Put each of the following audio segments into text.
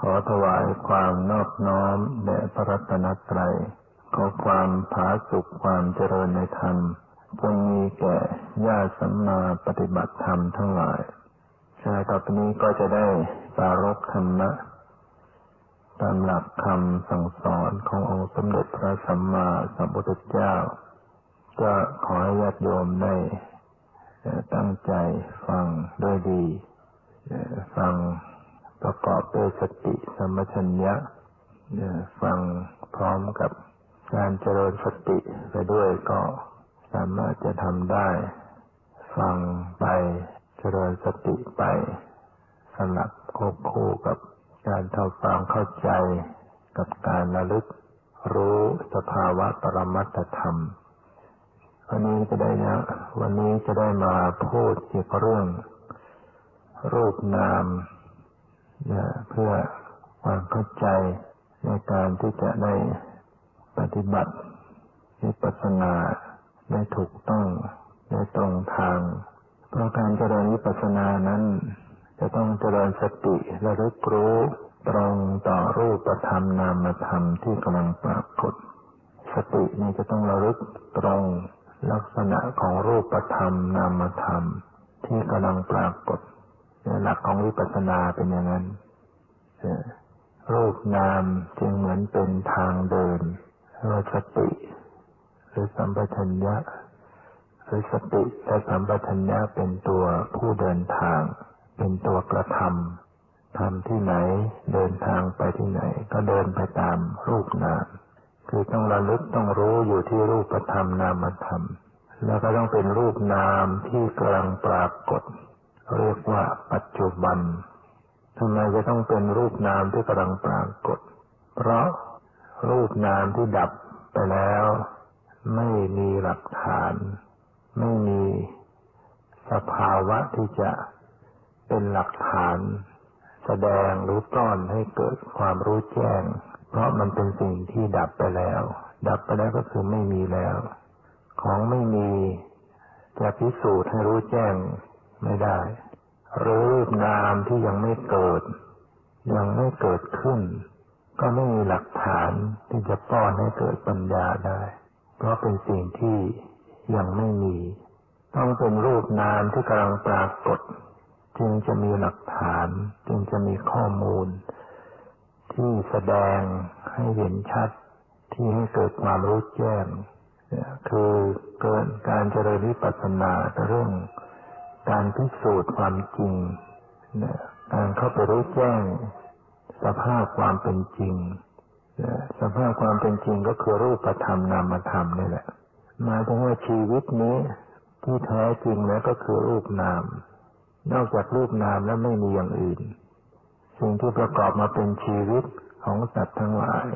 ขอถวายความนอบน้อมแด่พระรัตนตรัย ขอความผาสุขความเจริญในธรรมจงมีแก่ญาติสัมมาปฏิบัติธรรมทั้งหลายชาต่อไปนี้ก็จะได้ปารกธรรมะตามหลักคำสั่งสอนขององค์สมเด็จพระสัมมาสัมพุทธเจ้า ก็ขอให้ญาติโยมได้ตั้งใจฟังด้วยดีฟัง ประกอบด้วยสติสมัชัญญะฟังพร้อมกับการเจริญสติไปด้วยก็สามารถจะทำได้ ฟังไปเจริญสติไปสลับควบคู่กับการเทำความเข้าใจกับการระลึกรู้สภาวะปรมัตธรรม วันนี้จะได้นะวันนี้จะได้มาพูดเกี่ยวกับเรื่องรูปนาม เพื่อความเข้าใจในการที่จะได้ปฏิบัติวิปัสสนาได้ถูกต้องได้ตรงทาง เพราะการเจริญวิปัสสนานั้น จะต้องเจริญสติระลึกรู้ตรงต่อรูปธรรมนามธรรมที่กำลังปรากฏ สตินี้จะต้องระลึกตรงลักษณะของรูปธรรมนามธรรมที่กำลังปรากฏ หลักของวิปัสสนาเป็นอย่างนั้นรูปนามจึงเหมือนเป็นทางเดินว่าสติ หรือสัมปชัญญะหรือสติและสัมปชัญญะเป็นตัวผู้เดินทาง เป็นตัวกระทำทำที่ไหน เดินทางไปที่ไหน ก็เดินไปตามรูปนาม คือต้องระลึกต้องรู้อยู่ที่รูปธรรมนามธรรม แล้วก็ต้องเป็นรูปนามที่กำลังปรากฏ เรียกว่าปัจจุบันทำไมจะต้องเป็นรูปนามที่กำลังปรากฏ เพราะรูปนามที่ดับไปแล้ว ไม่มีหลักฐาน ไม่มีสภาวะที่จะเป็นหลักฐาน แสดงหรือต้อนให้เกิดความรู้แจ้ง เพราะมันเป็นสิ่งที่ดับไปแล้ว ดับไปแล้วก็คือไม่มีแล้ว ของไม่มีจะพิสูจน์ให้รู้แจ้ง ไม่ได้ รูปนามที่ยังไม่เกิด ยังไม่เกิดขึ้น ก็ไม่มีหลักฐานที่จะป้อนให้เกิดปัญญาได้ เพราะเป็นสิ่งที่ยังไม่มี ต้องเป็นรูปนามที่กำลังปรากฏ จึงจะมีหลักฐาน จึงจะมีข้อมูล ที่แสดงให้เห็นชัดที่ให้เกิดความรู้แจ้งคือเกิดการเจริญวิปัสสนาเรื่อง การพิสูจน์ความจริงการเข้าไปรู้แจ้งสภาพความเป็นจริงสภาพความเป็นจริงก็คือรูปธรรมนามธรรมนี่แหละหมายถึงว่าชีวิตนี้ที่แท้จริงแล้วก็คือรูปนาม นอกจากรูปนามแล้วไม่มีอย่างอื่น สิ่งที่ประกอบมาเป็นชีวิตของสัตว์ทั้งหลาย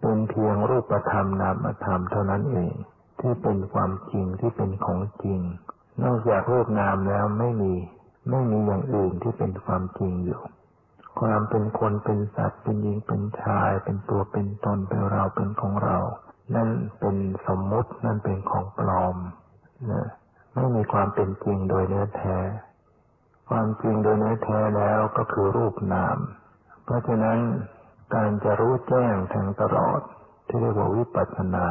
เป็นเพียงรูปธรรมนามธรรมเท่านั้นเอง ที่เป็นความจริงที่เป็นของจริง นอกจากรูปนามแล้วไม่มี ไม่มีอย่างอื่นที่เป็นความจริงอยู่ ความเป็นคนเป็นสัตว์เป็นหญิงเป็นชาย เป็นตัวเป็นตนเป็นเราเป็นของเรา นั่นเป็นสมมุตินั่นเป็นของปลอมนะไม่มีความเป็นจริงโดยเนื้อแท้ ความจริงโดยเนื้อแท้แล้วก็คือรูปนาม เพราะฉะนั้นการจะรู้แจ้งทางตลอด ที่เรียกว่าวิปัสสนา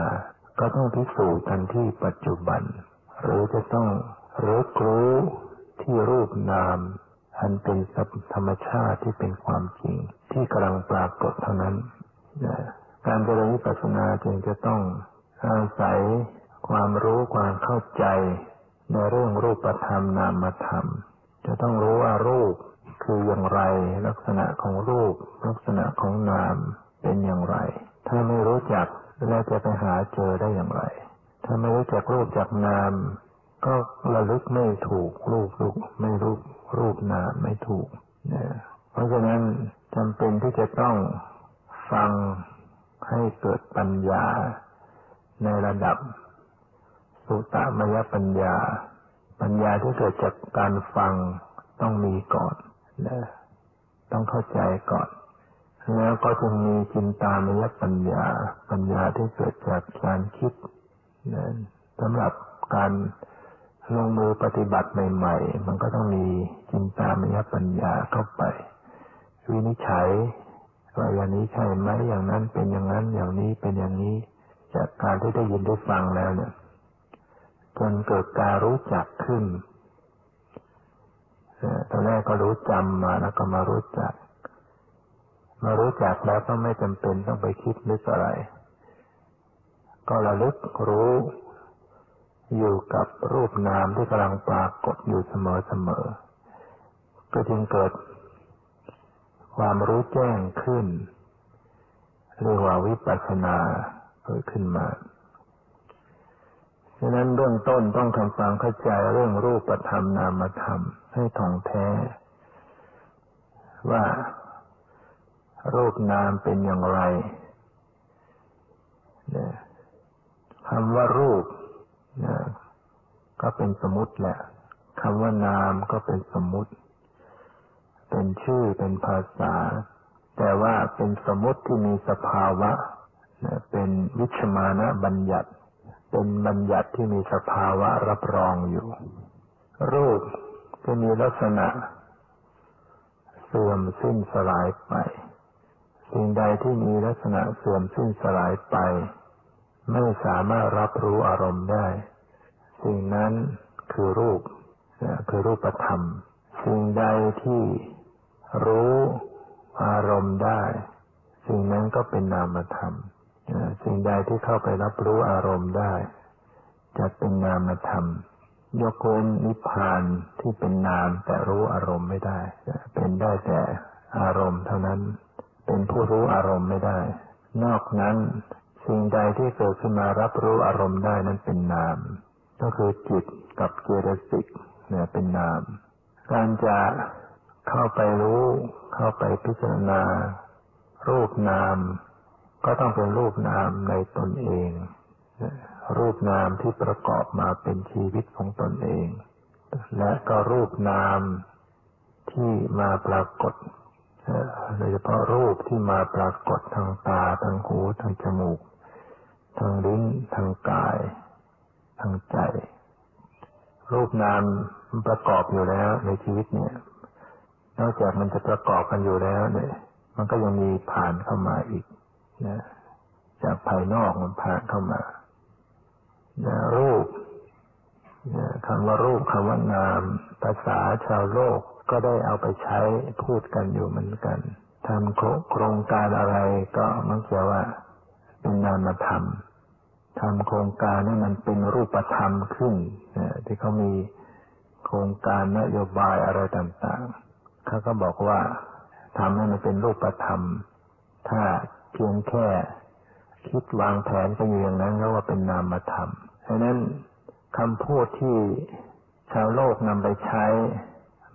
ก็ต้องพิสูจน์กันที่ปัจจุบัน หรือจะต้อง รู้รู้ที่รูปนาม อันเป็นธรรมชาติที่เป็นความจริง ที่กำลังปรากฏเท่านั้นการเจริญวิปัสสนาจึงจะต้องอาศัยความรู้ความเข้าใจ ในเรื่องรูปธรรมนามธรรม จะต้องรู้ว่ารูปคืออย่างไร ลักษณะของรูป ลักษณะของนามเป็นอย่างไร ถ้าไม่รู้จักแล้วจะไปหาเจอได้อย่างไร ถ้าไม่รู้จักรูปจากนาม ก็ระลึกไม่ถูกรูปรูปไม่รูปรูปนามไม่ถูกเนะเพราะฉะนั้นจำเป็นที่จะต้องฟังให้เกิดปัญญาในระดับ สุตมยปัญญา ปัญญาที่เกิดจากการฟังต้องมีก่อนนะต้องเข้าใจก่อน แล้วก็จะมีจินตามยปัญญา ปัญญาที่เกิดจากการคิดนะสำหรับการ ลงมือปฏิบัติใหม่ ๆ มันก็ต้องมีจินตามยปัญญาเข้าไป วินิจฉัยว่าอย่างนี้ใช่ไหมอย่างนั้นเป็นอย่างนั้นอย่างนี้เป็นอย่างนี้ จากการที่ได้ยินได้ฟังแล้วเนี่ยจนเกิดการรู้จักขึ้นตอนแรกก็รู้จำมาแล้วก็มารู้จัก มารู้จักแล้วก็ไม่จำเป็นต้องไปคิดนึกอะไร ก็ระลึกรู้ อยู่กับรูปนามที่กำลังปรากฏอยู่เสมอเสมอ ก็จึงเกิด ความรู้แจ้งขึ้น เรียกว่าวิปัสสนาเกิดขึ้นมาฉะนั้นเบื้องต้นต้องทำความเข้าใจเรื่องรูปธรรมนามธรรมให้ท่องแท้ ว่า รูปนามเป็นอย่างไรคำว่ารูป ก็เป็นสมมติแหละคำว่านามก็เป็นสมมติ เป็นชื่อเป็นภาษา แต่ว่าเป็นสมมติที่มีสภาวะเป็นวิชมานะบัญญัติ เป็นบัญญัติที่มีสภาวะรับรองอยู่ รูปจะมีลักษณะ เสื่อมสิ้นสลายไป สิ่งใดที่มีลักษณะเสื่อมสิ้นสลายไป ไม่สามารถรับรู้อารมณ์ได้ สิ่งนั้นคือรูปคือรูปธรรม สิ่งใดที่รู้อารมณ์ได้ สิ่งนั้นก็เป็นนามธรรม สิ่งใดที่เข้าไปรับรู้อารมณ์ได้ จะเป็นนามธรรม ยกเว้นนิพพานที่เป็นนามแต่รู้อารมณ์ไม่ได้ เป็นได้แต่อารมณ์เท่านั้น เป็นผู้รู้อารมณ์ไม่ได้ นอกนั้น สิ่งใดที่เกิดขึ้นมารับรู้อารมณ์ได้นั้นเป็นนาม ก็คือจิตกับเจตสิกเนี่ยเป็นนาม การจะเข้าไปรู้ เข้าไปพิจารณา รูปนาม ก็ต้องเป็นรูปนามในตนเอง รูปนามที่ประกอบมาเป็นชีวิตของตนเอง และก็รูปนามที่มาปรากฏโดยเฉพาะรูปที่มาปรากฏทางตา ทางหู ทางจมูก ทางลิ้นทางกาย ทางใจ รูปนามมันประกอบอยู่แล้วในชีวิตเนี่ย นอกจากมันจะประกอบกันอยู่แล้วเนี่ย มันก็ยังมีผ่านเข้ามาอีกนะจากภายนอกมันผ่านเข้ามานะรูปนะคำว่ารูปคำว่านาม ภาษาชาวโลกก็ได้เอาไปใช้พูดกันอยู่เหมือนกันทำโครงการอะไรก็มักจะว่าเป็นนามธรรม ทำโครงการนี่มันเป็นรูปธรรมขึ้นที่เขามีโครงการนโยบายอะไรต่างๆเขาก็บอกว่าทำให้มันเป็นรูปธรรม ถ้าเพียงแค่คิดวางแผนไปอย่างนั้นแล้วว่าเป็นนามธรรมเพราะนั้นคำพูดที่ชาวโลกนำไปใช้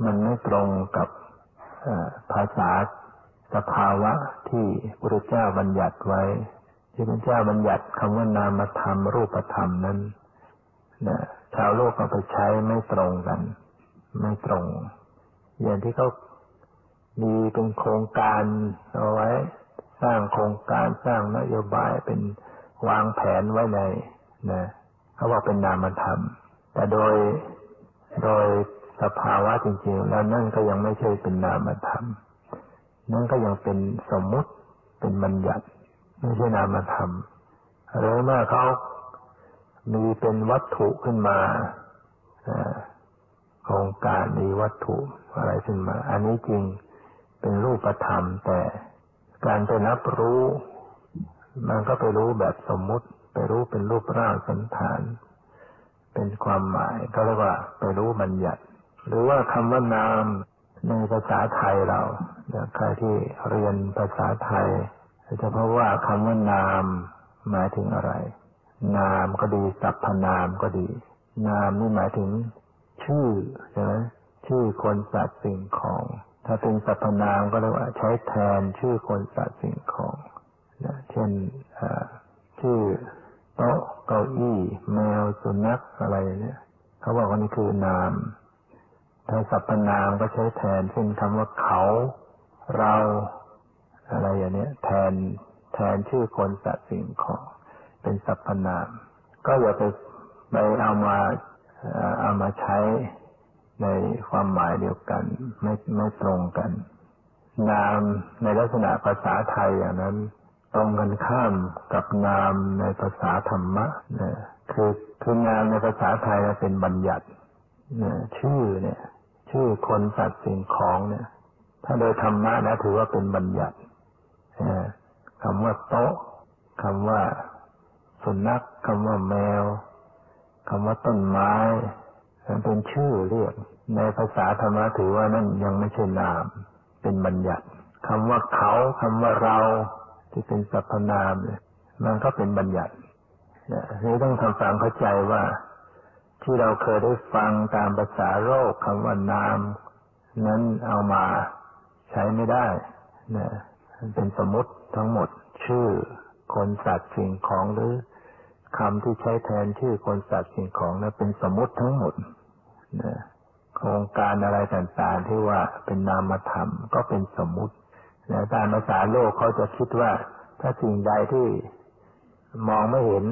มันไม่ตรงกับภาษาสภาวะที่พระเจ้าบัญญัติไว้ ที่พระเจ้าบัญญัติคำว่านามธรรมรูปธรรมนั้นนะชาวโลกเอาไปใช้ไม่ตรงกัน ไม่ตรง อย่างที่เขามีเป็นโครงการเอาไว้ สร้างโครงการสร้างนโยบายเป็นวางแผนไว้ในนะเขาว่าเป็นนามธรรม แต่โดยโดยสภาวะจริงๆ แล้วนั่นก็ยังไม่ใช่เป็นนามธรรม นั่นก็ยังเป็นสมมุติเป็นบัญญัติ ไม่ใช่นามธรรมหรือเมื่อเขามีเป็นวัตถุขึ้นมาโครงการมีวัตถุอะไรขึ้นมา อันนี้จริงเป็นรูปธรรม แต่การไปรับรู้ มันก็ไปรู้แบบสมมุติ ไปรู้เป็นรูปร่างสันฐาน เป็นความหมายก็เรียกว่า ไปรู้บัญญัติ หรือว่าคำว่านามในภาษาไทยเราใครที่เรียนภาษาไทย จะพบว่าคำว่านาม หมายถึงอะไร นามก็ดีสรรพนามก็ดี นามนี่หมายถึง ชื่อใช่ไหมชื่อคนสัตว์สิ่งของ ถ้าเป็นสรรพนามก็เรียกว่า ใช้แทนชื่อคนสัตว์สิ่งของนะเช่นชื่อโต๊ะเก้าอี้ แมวสุนัขอะไรเนี่ยเขาบอกว่านี่คือนาม ถ้าสรรพนามก็ใช้แทน เช่นคำว่าเขา เรา อะไรอย่างนี้แทนแทนชื่อคนสัตว์สิ่งของเป็นสรรพนาม ก็อย่าไปไปเอามาเอามาใช้ในความหมายเดียวกัน ไม่ไม่ตรงกัน นามในลักษณะภาษาไทยอย่างนั้น ตรงกันข้ามกับนามในภาษาธรรมะเนี่ยคือคืองานในภาษาไทยเป็นบัญญัติเนี่ยชื่อเนี่ย ชื่อคนสัตว์สิ่งของเนี่ย ถ้าโดยธรรมะนะถือว่าเป็นบัญญัติ คำว่าโต๊ะคำว่าสุนัขคำว่าแมวคำว่าต้นไม้นันเป็นชื่อเรียก ในภาษาธรรมะถือว่านั่นยังไม่ใช่นาม เป็นบัญญัติคำว่าเขาคำว่าเราที่เป็นสรรพนามเนี่ยมันก็เป็นบัญญัตินี่ต้องทำความเข้าใจว่า ที่เราเคยได้ฟังตามภาษาโลกคำว่านาม นั้นเอามาใช้ไม่ได้นะ เป็นสมมติทั้งหมด ชื่อ คนสัตว์สิ่งของหรือคำที่ใช้แทนชื่อคนสัตว์สิ่งของนะเป็นสมมติทั้งหมดนะโครงการอะไรต่างๆที่ว่าเป็นนามธรรมก็เป็นสมมตินะตามภาษาโลกเขาจะคิดว่า ถ้าสิ่งใดที่มองไม่เห็น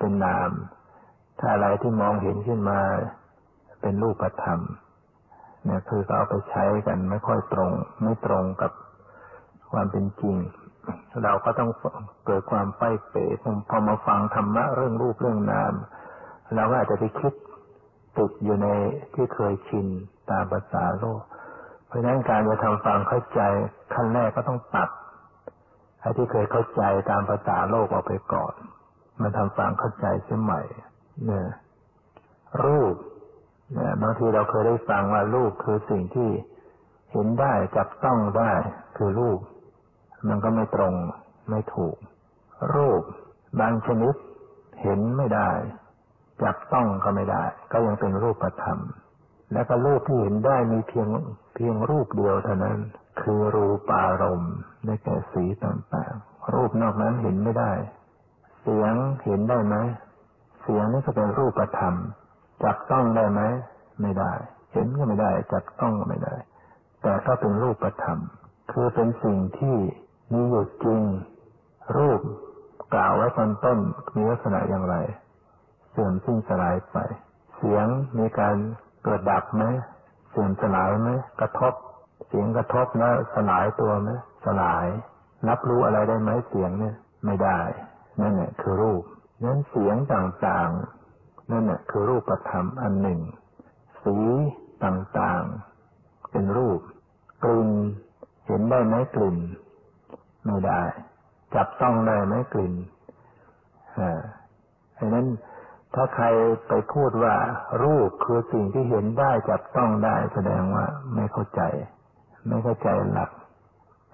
เป็นนาม ถ้าอะไรที่มองเห็นขึ้นมาเป็นรูปธรรมเนี่ยคือเขาเอาไปใช้กันไม่ค่อยตรง ไม่ตรงกับ ความเป็นจริง เราก็ต้องเกิดความไฟเป๋พอมาฟังธรรมะเรื่องรูปเรื่องนาม เราก็อาจจะไปคิดติดอยู่ในที่เคยชินตามภาษาโลก เพราะฉะนั้นการจะทำฟังเข้าใจขั้นแรกก็ต้องตัดไอ้ที่เคยเข้าใจตามภาษาโลกออกไปก่อน มาทำฟังเข้าใจเสียใหม่เนี่ยรูปเนี่ยบางทีเราเคยได้ฟังว่ารูปคือสิ่งที่เห็นได้จับต้องได้คือรูป มันก็ไม่ตรงไม่ถูก รูปบางชนิดเห็นไม่ได้ จับต้องก็ไม่ได้ ก็ยังเป็นรูปธรรม และก็รูปที่เห็นได้มีเพียงเพียงรูปเดียวเท่านั้น คือรูปารมณ์ในแก่สีต่างๆรูปนอกนั้นเห็นไม่ได้ เสียงเห็นได้ไหมเสียงนี่ก็เป็นรูปธรรม จับต้องได้ไหมไม่ได้ เห็นก็ไม่ได้ จับต้องก็ไม่ได้ แต่ก็เป็นรูปธรรม คือเป็นสิ่งที่ มีอยู่จริง รูปกล่าวไว้ตอนต้นมีลักษณะอย่างไร เสื่อมสิ้นสลายไป เสียงมีการเกิดดับไหมเสื่อมสลายไหมกระทบ เสียงกระทบแล้วสลายตัวไหมสลาย รับรู้อะไรได้ไหมเสียงเนี่ย ไม่ได้ นั่นแหละคือรูปนั้นเสียงต่างๆ นั่นแหละคือรูปธรรมอันหนึ่ง สีต่างๆ เป็นรูป กลิ่น เห็นได้ไหมกลิ่น ไม่ได้ จับต้องได้ไหมกลิ่นอ่าดังนั้นถ้าใครไปพูดว่า รูปคือสิ่งที่เห็นได้จับต้องได้แสดงว่า ไม่เข้าใจ ไม่เข้าใจหลัก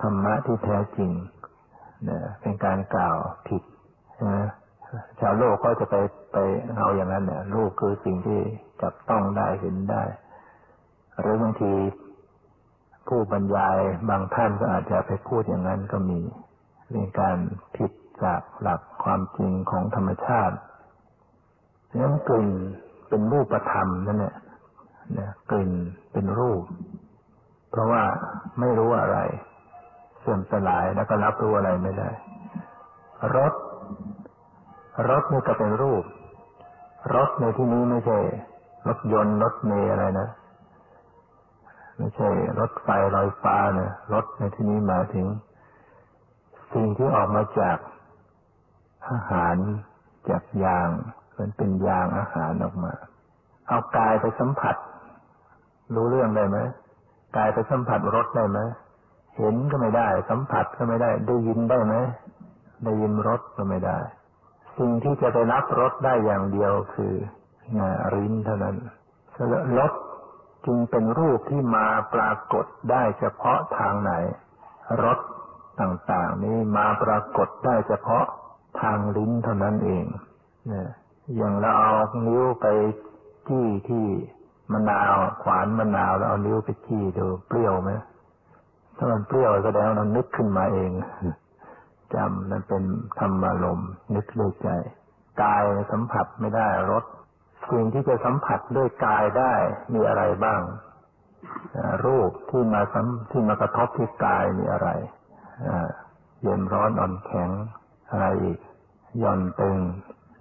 ธรรมะที่แท้จริงเนี่ยเป็นการกล่าวผิดนะชาวโลกก็จะไปไปเอาอย่างนั้นเนี่ยรูปคือสิ่งที่จับต้องได้เห็นได้หรือบางที ผู้บรรยายบางท่านก็อาจจะไปพูดอย่างนั้นก็มีเรื่องการผิดจากหลักความจริงของธรรมชาตินั้นกลิ่นเป็นรูปธรรมนั่นแหละเนี่ยกลิ่นเป็นรูป เพราะว่าไม่รู้อะไร เสื่อมสลายแล้วก็รับรู้อะไรไม่ได้รสรถนี่ก็เป็นรูป รถในที่นี้ไม่ใช่รถยนต์รถเมล์อะไรนะ ไม่ใช่รถไฟลอยฟ้านะรถในที่นี้หมายถึง สิ่งที่ออกมาจากอาหารจากยาง มันเป็นยางอาหารออกมา เอากายไปสัมผัส รู้เรื่องได้ไหมกายไปสัมผัสรถได้ไหมเห็นก็ไม่ได้ สัมผัสก็ไม่ได้ ได้ยินได้ไหมได้ยินรถก็ไม่ได้ สิ่งที่จะไปรับรสได้อย่างเดียวคือริ้นเท่านั้นรส จึงเป็นรูปที่มาปรากฏได้เฉพาะทางไหนรสต่างๆ นี้มาปรากฏได้เฉพาะทางลิ้นเท่านั้นเองเนี่ยอย่างเราเอานิ้วไปจี้ที่มะนาวขวานมะนาวแล้วเอานิ้วไปจี้ดูเปรี้ยวไหมถ้ามันเปรี้ยวแสดงว่ามันนึกขึ้นมาเองจำนั่นเป็นธรรมารมนึกด้วยใจกายสัมผัสไม่ได้รส สิ่งที่จะสัมผัสด้วยกายได้มีอะไรบ้าง รูปที่มาสัมที่มากระทบที่กายมีอะไรเย็นร้อนอ่อนแข็งอะไรอีกย่อนตึง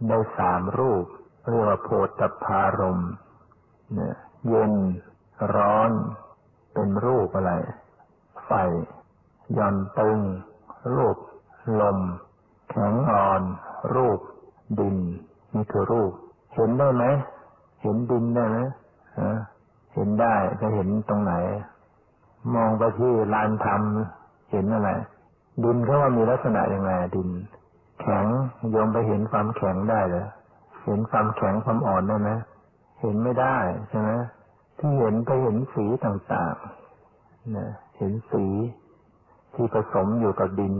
ได้สามรูป เรียกว่าโพธพารมเย็นร้อน เป็นรูปอะไร ไฟย่อนตึง รูป ลม แข็งอ่อน รูป ดินนี่คือรูป เห็นได้ไหมเห็นดินได้ไหมเห็นได้จะเห็นตรงไหน มองไปที่ลานธรรมเห็นอะไรดินเขาว่ามีลักษณะยังไงดิน แข็งโยมไปเห็นความแข็งได้เหรอเห็นความแข็งความอ่อนได้ไหมเห็นไม่ได้ใช่ไหมที่เห็นไปเห็นสีต่างๆนะเห็นสีที่ผสมอยู่กับดิน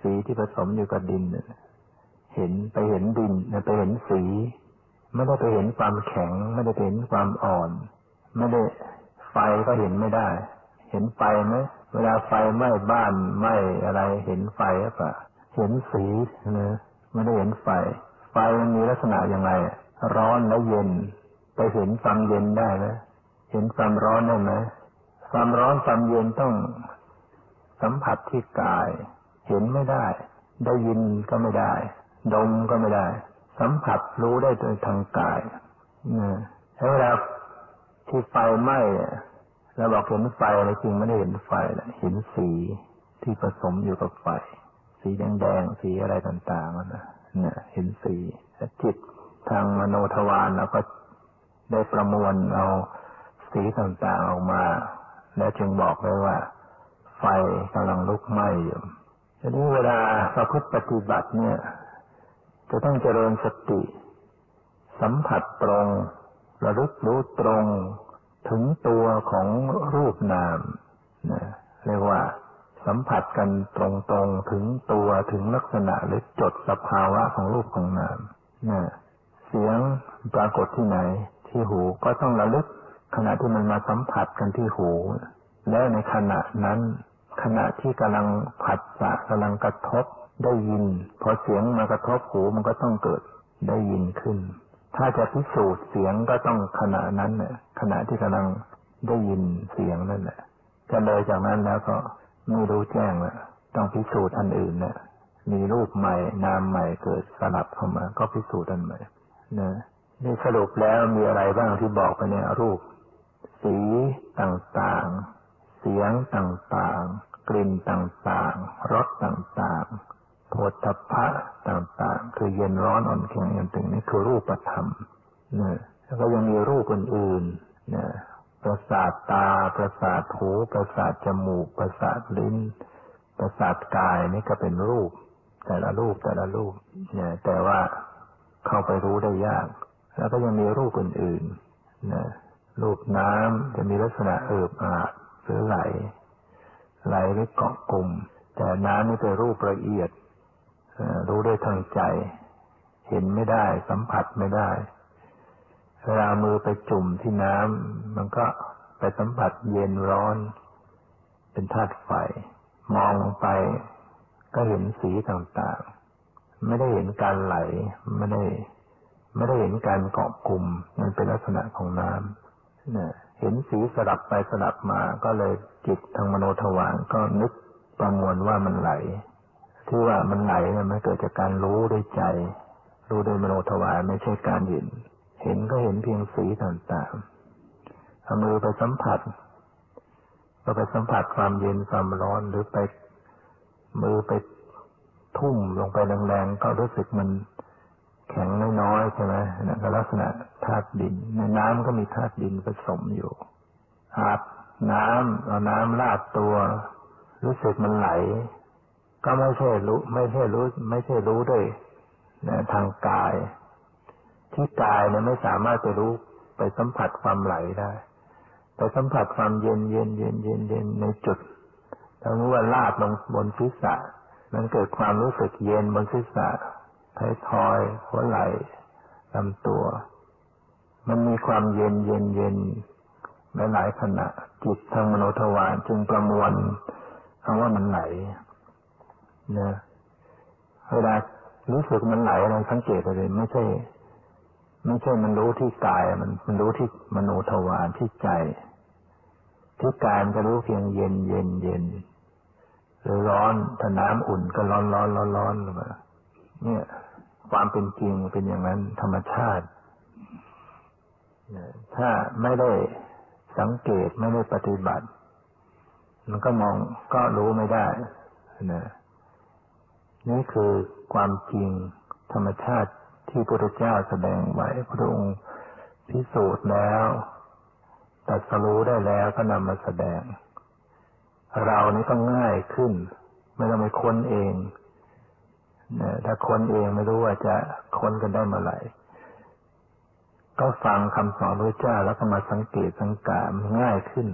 สีที่ผสมอยู่กับดิน เห็นไปเห็นดินไปเห็นสี ไม่ได้ไปเห็นความแข็ง ไม่ได้ไเห็นความอ่อน ไม่ได้ไฟก็เห็นไม่ได้ เห็นไฟไหมเวลาไฟไหม้บ้านไหม้อะไร เห็นไฟหรือเปล่าเห็นสีนะไม่ได้เห็นไฟ ไฟมันมีลักษณะยังไงร้อนและเย็น ไปเห็นความเย็นได้ไหมเห็นความร้อนได้ไหมความร้อนความเย็นต้องสัมผัสที่กาย เห็นไม่ได้ ได้ยินก็ไม่ได้ ดมก็ไม่ได้ สัมผัสรู้ได้โดยทางกายนะเวลาที่ไฟไหม้เราบอกเห็นไฟอะไรจริงไม่ได้เห็นไฟละเห็นสีที่ผสมอยู่กับไฟ สีแดงๆสีอะไรต่างๆนะเนี่ยเห็นสีจิตทางมโนทวารเราก็ได้ประมวลเอาสีต่างๆออกมา แล้วจึงบอกเลยว่า ไฟกำลังลุกไหม้อยู่ทีนี้เวลาประพฤติปฏิบัติเนี่ย จะต้องเจริญสติ สัมผัสตรง ระลึกรู้ตรง ถึงตัวของรูปนามนะเรียกว่า สัมผัสกันตรงๆถึงตัวถึงลักษณะหรือจดสภาวะของรูปของนามนะเสียงปรากฏที่ไหน ที่หูก็ต้องระลึกขณะที่มันมาสัมผัสกันที่หู แล้วในขณะนั้น ขณะที่กำลังผัสสะกำลังกระทบ ได้ยิน พอเสียงมากระทบหูมันก็ต้องเกิดได้ยินขึ้น ถ้าจะพิสูจน์เสียงก็ต้องขณะนั้นเนี่ยขณะที่กำลังได้ยินเสียงนั่นแหละจะเลยจากนั้นแล้วก็ไม่รู้แจ้งแล้วต้องพิสูจน์อันอื่นเนี่ยมีรูปใหม่นามใหม่เกิดสลับเข้ามา ก็พิสูจน์อันใหม่นะนี่สรุปแล้วมีอะไรบ้างที่บอกไปเนี่ยรูป สีต่างๆ เสียงต่างๆ กลิ่นต่างๆรสต่างๆ โผฏฐัพะต่างๆ คือเย็นร้อนอ่อนแข็งอย่างตึงนี่คือรูปธรรมนะแล้วก็ยังมีรูปอื่นๆนะประสาทตา ประสาทหู ประสาทจมูก ประสาทลิ้น ประสาทกายนี่ก็เป็นรูป แต่ละรูปแต่ละรูปเนี่ยแต่ว่าเข้าไปรู้ได้ยาก แล้วก็ยังมีรูปอื่นๆนะรูปน้ำจะมีลักษณะเอิบอาบหรือไหล ไหลหรือเกาะกลุ่มแต่น้ำนี่เป็นรูปละเอียด รู้ได้ทางใจ เห็นไม่ได้ สัมผัสไม่ได้เวลามือไปจุ่มที่น้ำมันก็ไปสัมผัสเย็นร้อน เป็นธาตุไฟ มองไปก็เห็นสีต่างๆ ไม่ได้เห็นการไหล ไม่ได้ ไม่ได้เห็นการเกาะกลุ่มมันเป็นลักษณะของน้ำเนี่ยเห็นสีสลับไปสลับมา ก็เลยจิตทางมโนทวารก็นึกประมวลว่ามันไหล ที่ว่ามันไหลเนี่ยมันเกิดจากการรู้ด้วยใจ รู้ด้วยมโนทวารไม่ใช่การเห็น เห็นก็เห็นเพียงสีต่างๆเอามือไปสัมผัสก็ไปสัมผัสความเย็นความร้อนหรือไปมือไปทุ่มลงไปแรงๆก็รู้สึกมันแข็งน้อยๆใช่ไหมนั่นก็ลักษณะธาตุดิน ในน้ำก็มีธาตุดินผสมอยู่อาบน้ำเอาน้ำลาดตัว รู้สึกมันไหล ก็ไม่ใช่รู้ ไม่ใช่รู้ ไม่ใช่รู้ด้วยนะทางกาย ที่กายเนี่ยไม่สามารถไปรู้ไปสัมผัสความไหลได้ไปสัมผัสความเย็นเย็นเย็นเย็นเย็นในจุดถ้ารู้ว่าลาดลงบนศีรษะมันเกิดความรู้สึกเย็นบนศีรษะท้ายทอยหัวไหล่ลำตัว มันมีความเย็นเย็นเย็นหลายขณะจิตทางมโนทวารจึงประมวลคำว่ามันไหล นะเวลารู้สึกมันไหลอะไรสังเกตเลยไม่ใช่ ไม่ใช่มันรู้ที่กายมันมันรู้ที่มโนทวารที่ใจ ที่กายมันจะรู้เพียงเย็นเย็นเย็นหรือร้อนถ้าน้ำอุ่นก็ร้อนร้อนร้อนร้อนมาเนี่ย ความเป็นจริงเป็นอย่างนั้นธรรมชาติถ้าไม่ได้สังเกตไม่ได้ปฏิบัติ มันก็มองก็รู้ไม่ได้นะ นี่คือความจริงธรรมชาติที่พระพุทธเจ้าแสดงไว้พระองค์พิสูจน์แล้วตัดสรู้ได้แล้วก็นำมาแสดง เรานี่ต้องง่ายขึ้น ไม่ต้องไปค้นเองถ้าค้นเองไม่รู้ว่าจะค้นกันได้เมื่อไหร่ก็ฟังคำสอนพระเจ้าแล้วก็มาสังเกตสังกาง่ายขึ้น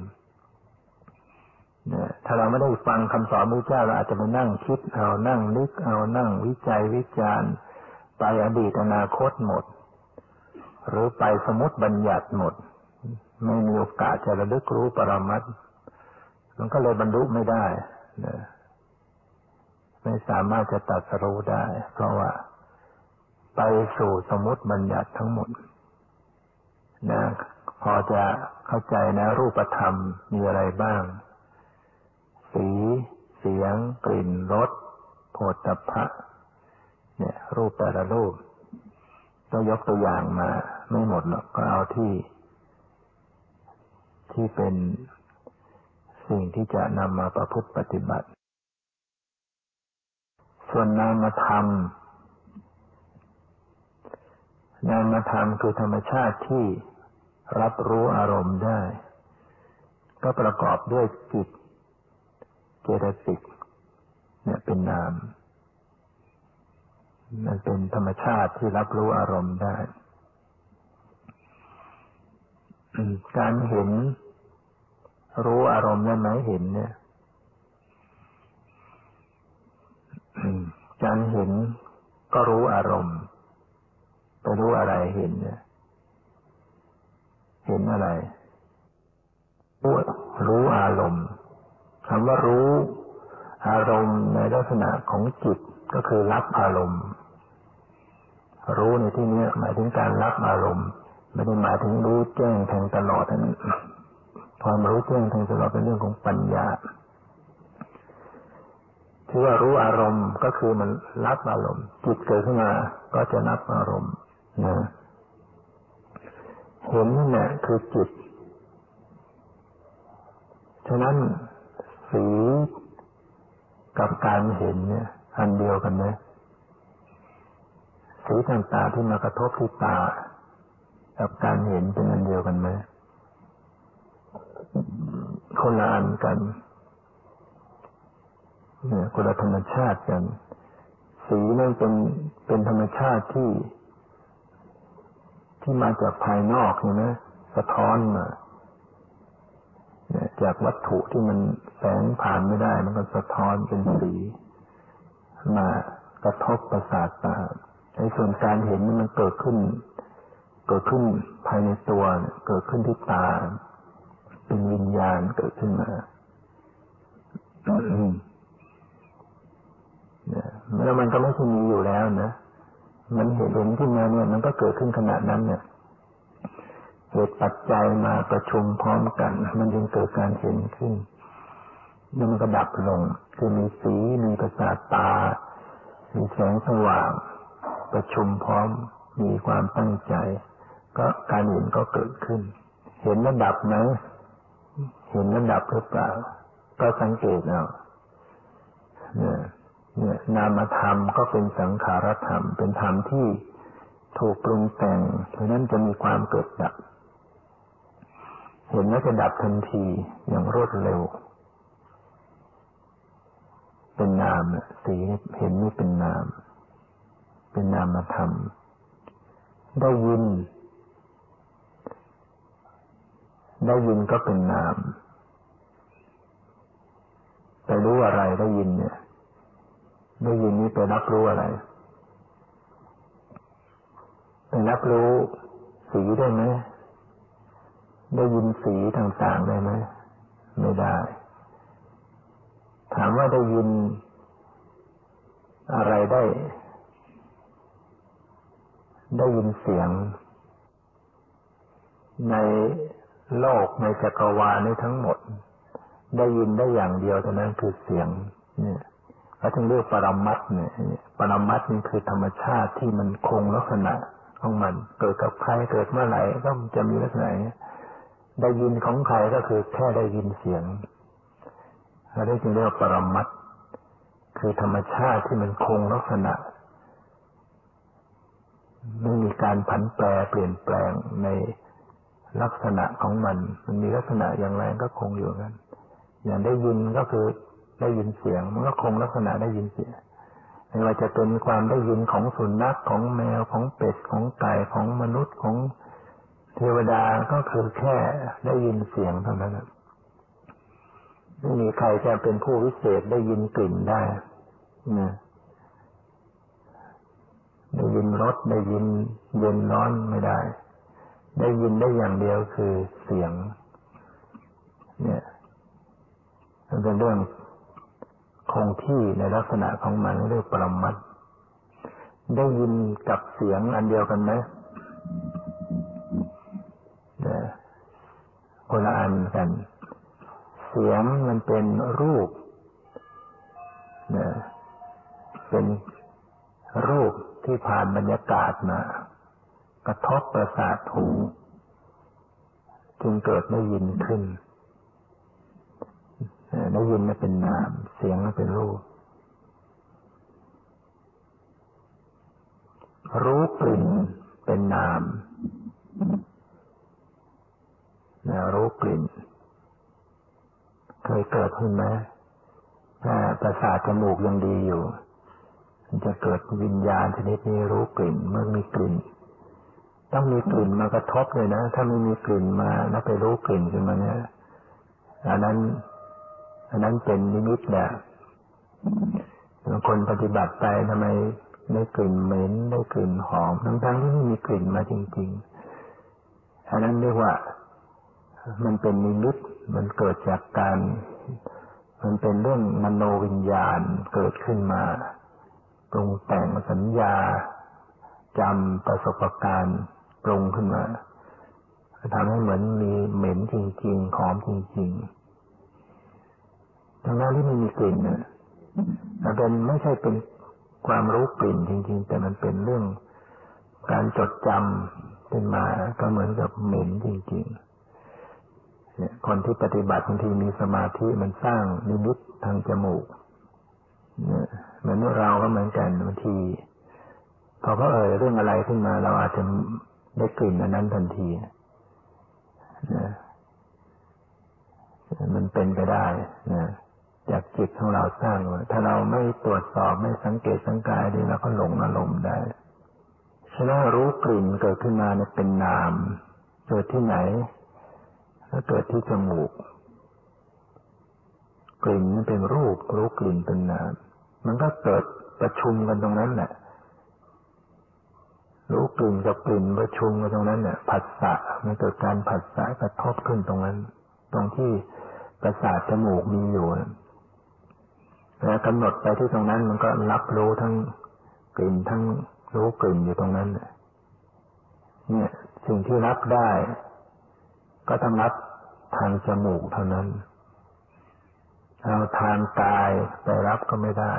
ถ้าเราไม่ได้ฟังคำสอนพระเจ้าเราอาจจะไปนั่งคิดเอานั่งนึกเอานั่งวิจัยวิจารณ์ไปอดีตอนาคตหมด หรือไปสมมติบัญญัติหมด ไม่มีโอกาสจะระลึกรู้ปรมัตมันก็เลยบรรลุไม่ได้นะไม่สามารถจะตัดสรู้ได้ เพราะว่า ไปสู่สมมติบัญญัติทั้งหมดนะพอจะเข้าใจนะรูปธรรมมีอะไรบ้าง งกลิ่นรสโผฏฐะเนี่ย รูปแต่ละรูปก็ยกตัวอย่างมา ไม่หมดหรอกก็เอาที่ ที่เป็นสิ่งที่จะนำมาประพฤติปฏิบัติ ส่วนนามธรรม นามธรรมคือธรรมชาติที่รับรู้อารมณ์ได้ ก็ประกอบด้วยจิต เจตสิก เนี่ยเป็นนาม มันเป็นธรรมชาติที่รับรู้อารมณ์ได้ การเห็น รู้อารมณ์ได้ไหมเห็นเนี่ยการเห็นก็รู้อารมณ์ไปรู้อะไรเห็นเนี่ย เห็นอะไรรู้รู้อารมณ์คำว่ารู้ อารมณ์ในลักษณะของจิตก็คือรับอารมณ์ รู้ในที่นี้หมายถึงการรับอารมณ์ ไม่ได้หมายถึงรู้แจ้งแทงตลอดนั้นความรู้แจ้งแทงตลอดเป็นเรื่องของปัญญาที่ว่ารู้อารมณ์ก็คือมันรับอารมณ์ จิตเกิดขึ้นมาก็จะรับอารมณ์นะเห็นนี่แหละคือจิตฉะนั้น กับการเห็นเนี่ยอันเดียวกันไหมสีต่างๆที่มากระทบที่ตากับการเห็นเป็นอันเดียวกันไหมคนละอันกันเนี่ยคนละธรรมชาติกัน สีนั่นเป็นเป็นธรรมชาติที่ ที่มาจากภายนอกใช่ไหมสะท้อนมา จากวัตถุที่มันแสงผ่านไม่ได้ มันก็สะท้อนเป็นสีมากระทบประสาทตาไอ้ส่วนการเห็นมันเกิดขึ้น เกิดขึ้นภายในตัวเกิดขึ้นที่ตา เป็นวิญญาณเกิดขึ้นมาเนี่ยแล้วมันก็ไม่ใช่มีอยู่แล้วนะมันเห็นเห็นขึ้นมาเนี่ย มันก็เกิดขึ้นขนาดนั้นเนี่ย เหตุปัจจัยมาประชุมพร้อมกัน มันจึงเกิดการเห็นขึ้นแล้วมันก็ดับลง คือมีสีมีประสาทตา มีแสงสว่าง ประชุมพร้อมมีความตั้งใจ ก็การเห็นก็เกิดขึ้น เห็นแล้วดับไหมเห็นแล้วดับหรือเปล่า ก็สังเกตเอาเนี่ยเนี่ยนามธรรมก็เป็นสังขารธรรม เป็นธรรมที่ถูกปรุงแต่งเพราะนั้นจะมีความเกิดดับ เห็นแล้วจะดับทันทีอย่างรวดเร็ว เป็นนามสีเห็นนี่เป็นนาม เป็นนามธรรม ได้ยิน ได้ยินก็เป็นนามแต่รู้อะไรได้ยินเนี่ย ได้ยินนี้ไปรับรู้อะไรไปรับรู้สีได้ไหม ได้ยินสีต่างๆได้ไหมไม่ได้ ถามว่าได้ยินอะไรได้ ได้ยินเสียง ในโลกในจักรวาลนี้ทั้งหมด ได้ยินได้อย่างเดียวเท่านั้นคือเสียง เนี่ยเขาถึงเรียกปรมัตเนี่ยปรมัตนี่คือธรรมชาติที่มันคงลักษณะของมัน เกิดกับใครเกิดเมื่อไหร่ก็จะมีลักษณะนี้ ได้ยินของใครก็คือแค่ได้ยินเสียงเราได้จึงเรียกว่าปรมัตคือธรรมชาติที่มันคงลักษณะ ไม่มีการผันแปรเปลี่ยนแปลงในลักษณะของมัน มันมีลักษณะอย่างไรก็คงอยู่กันอย่างได้ยินก็คือได้ยินเสียง มันก็คงลักษณะได้ยินเสียงไม่ว่าจะเป็นความได้ยินของสุนัขของแมวของเป็ดของไก่ของมนุษย์ของ เทวดาก็คือแค่ได้ยินเสียงเท่านั้นไม่มีใครจะเป็นผู้วิเศษได้ยินกลิ่นได้นะได้ยินรสได้ยินเย็นร้อนไม่ได้ ได้ยินได้อย่างเดียวคือเสียง เนี่ยมันเป็นเรื่องคงที่ในลักษณะของมันเรียกปรมัตได้ยินกับเสียงอันเดียวกันไหม คนละอันกัน เสียงมันเป็นรูปนะเป็นรูปที่ผ่านบรรยากาศมากระทบประสาทหูจึงเกิดได้ยินขึ้นได้ยินนั่นเป็นนาม เสียงนั่นเป็นรูป รู้กลิ่นเป็นนาม นะรู้กลิ่น เคยเกิดขึ้นไหมถ้าประสาทจมูกยังดีอยู่มันจะเกิดวิญญาณชนิดนี้รู้กลิ่นเมื่อมีกลิ่น ต้องมีกลิ่นมากระทบเลยนะ ถ้าไม่มีกลิ่นมาแล้วไปรู้กลิ่นขึ้นมาเนี่ยอันนั้น อันนั้นเป็นนิมิตแหละบางคนปฏิบัติไปทำไมได้กลิ่นเหม็นได้กลิ่นหอมทั้งๆที่ไม่มีกลิ่นมาจริง ๆ อันนั้นเรียกว่า มันเป็นนิมิต มันเกิดจากการ มันเป็นเรื่องมโนวิญญาณเกิดขึ้นมาปรุงแต่งสัญญาจำประสบการณ์ปรุงขึ้นมาทำให้เหมือนมีเหม็นจริงๆหอมจริงๆทั้งนั้นที่ไม่มีกลิ่นนะมันเป็นไม่ใช่เป็นความรู้กลิ่นจริง ๆ แต่มันเป็นเรื่องการจดจำเป็นมาก็เหมือนกับเหม็นจริง ๆ เนี่ยคนที่ปฏิบัติบางทีมีสมาธิมันสร้างนิมิตทางจมูกเนี่ยเหมือนเราก็เหมือนกันบางทีพอเขาเอ่ยเรื่องอะไรขึ้นมา เราอาจจะได้กลิ่นอันนั้นทันทีนะมันเป็นไปได้นะจากจิตของเราสร้างไว้ถ้าเราไม่ตรวจสอบไม่สังเกตสังกายดีเราก็หลงอารมณ์ได้ฉะนั้นรู้กลิ่นเกิดขึ้นมาเนี่ยเป็นนามเกิดที่ไหน ก็เกิดที่จมูก กลิ่นมันเป็นรูปรู้กลิ่นเป็นนามมันก็เกิดประชุมกันตรงนั้นแหละรู้กลิ่นกับกลิ่นประชุมกันตรงนั้นเนี่ยผัสสะมันเกิดการผัสสะกระทบขึ้นตรงนั้น ตรงที่ประสาทจมูกมีอยู่แล้วกำหนดไปที่ตรงนั้น มันก็รับรู้ทั้งกลิ่นทั้งรู้กลิ่นอยู่ตรงนั้นเนี่ยสิ่งที่รับได้ ก็ต้องรับทางจมูกเท่านั้นเอาทางกายไปรับก็ไม่ได้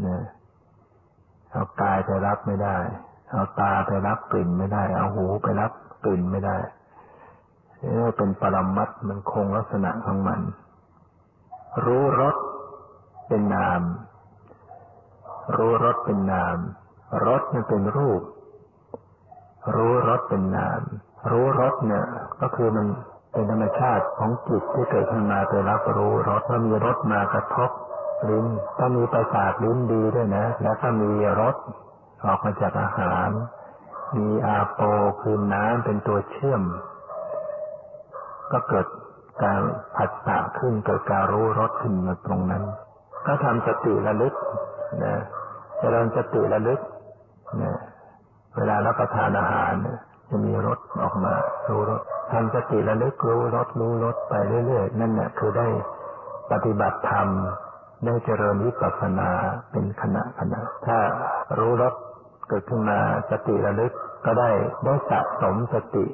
เนี่ยเอากายไปรับไม่ได้ เอาตาไปรับกลิ่นไม่ได้ เอาหูไปรับกลิ่นไม่ได้นี่เป็นปรมัตมันคงลักษณะของมัน รู้รสเป็นนาม รู้รสเป็นนาม รสมันเป็นรูป รู้รสเป็นนาม รู้รสเนี่ย ก็คือมันเป็นธรรมชาติของจิตที่เกิดขึ้นมาไปรับรู้รสว่ามีรสมากระทบลิ้นต้องมีประสาทลิ้นดีด้วยนะ แล้วก็มีรสออกมาจากอาหาร มีอาโปคือน้ำเป็นตัวเชื่อม ก็เกิดการผัสสะขึ้นเกิดการรู้รสขึ้นมาตรงนั้น ก็ทำสติระลึกนะจริ่มสติระลึกนะ เวลารับประทานอาหารจะมีรสออกมารู้รสทำสติระลึกรู้รสรู้รสไปเรื่อยๆนั่นแหละคือได้ปฏิบัติธรรมได้เจริญวิปัสสนาเป็นขณะขณะ ถ้ารู้รสเกิดขึ้นมาสติระลึกก็ได้ได้สะสมสติ